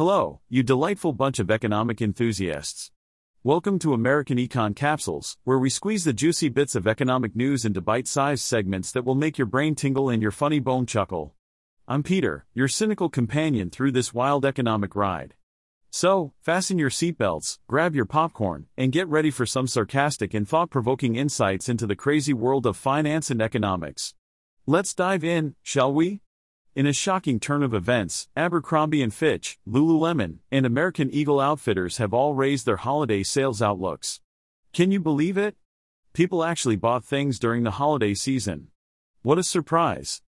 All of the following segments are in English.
Hello, you delightful bunch of economic enthusiasts. Welcome to American Econ Capsules, where we squeeze the juicy bits of economic news into bite sized segments that will make your brain tingle and your funny bone chuckle. I'm Peter, your cynical companion through this wild economic ride. So, fasten your seatbelts, grab your popcorn, and get ready for some sarcastic and thought provoking insights into the crazy world of finance and economics. Let's dive in, shall we? In a shocking turn of events, Abercrombie & Fitch, Lululemon, and American Eagle Outfitters have all raised their holiday sales outlooks. Can you believe it? People actually bought things during the holiday season. What a surprise.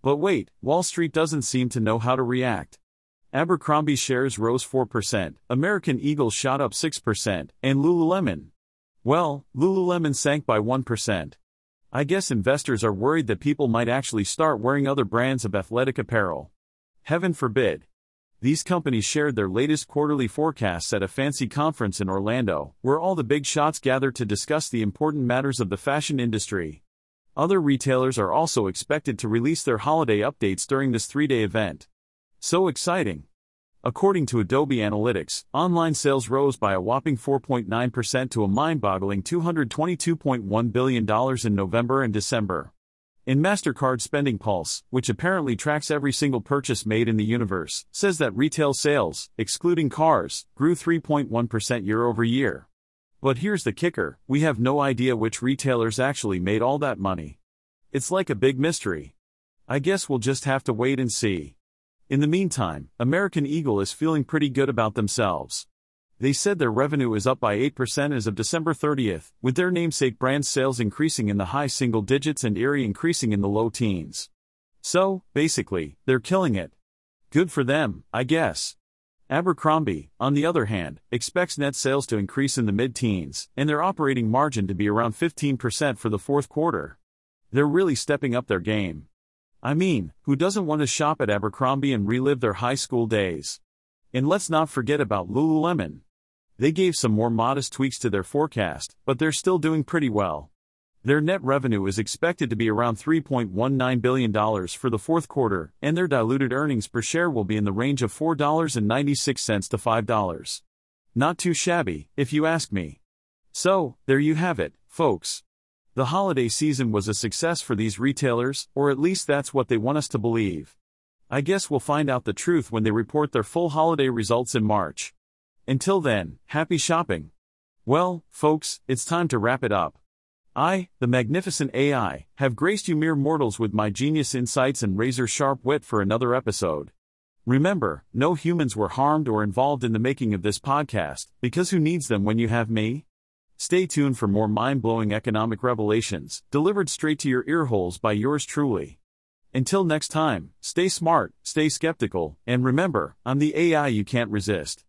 But wait, Wall Street doesn't seem to know how to react. Abercrombie shares rose 4%, American Eagle shot up 6%, and Lululemon. Well, Lululemon sank by 1%. I guess investors are worried that people might actually start wearing other brands of athletic apparel. Heaven forbid. These companies shared their latest quarterly forecasts at a fancy conference in Orlando, where all the big shots gathered to discuss the important matters of the fashion industry. Other retailers are also expected to release their holiday updates during this three day event. So exciting! According to Adobe Analytics, online sales rose by a whopping 4.9% to a mind boggling $222.1 billion in November and December. In MasterCard Spending Pulse, which apparently tracks every single purchase made in the universe, says that retail sales, excluding cars, grew 3.1% year over year. But here's the kicker we have no idea which retailers actually made all that money. It's like a big mystery. I guess we'll just have to wait and see. In the meantime, American Eagle is feeling pretty good about themselves. They said their revenue is up by 8% as of December 30th, with their namesake brand sales increasing in the high single digits and Aerie increasing in the low teens. So, basically, they're killing it. Good for them, I guess. Abercrombie, on the other hand, expects net sales to increase in the mid teens, and their operating margin to be around 15% for the fourth quarter. They're really stepping up their game. I mean, who doesn't want to shop at Abercrombie and relive their high school days? And let's not forget about Lululemon. They gave some more modest tweaks to their forecast, but they're still doing pretty well. Their net revenue is expected to be around $3.19 billion for the fourth quarter, and their diluted earnings per share will be in the range of $4.96 to $5. Not too shabby, if you ask me. So, there you have it, folks. The holiday season was a success for these retailers, or at least that's what they want us to believe. I guess we'll find out the truth when they report their full holiday results in March. Until then, happy shopping. Well, folks, it's time to wrap it up. I, the magnificent AI, have graced you mere mortals with my genius insights and razor sharp wit for another episode. Remember, no humans were harmed or involved in the making of this podcast, because who needs them when you have me? Stay tuned for more mind blowing economic revelations, delivered straight to your earholes by yours truly. Until next time, stay smart, stay skeptical, and remember, I'm the AI you can't resist.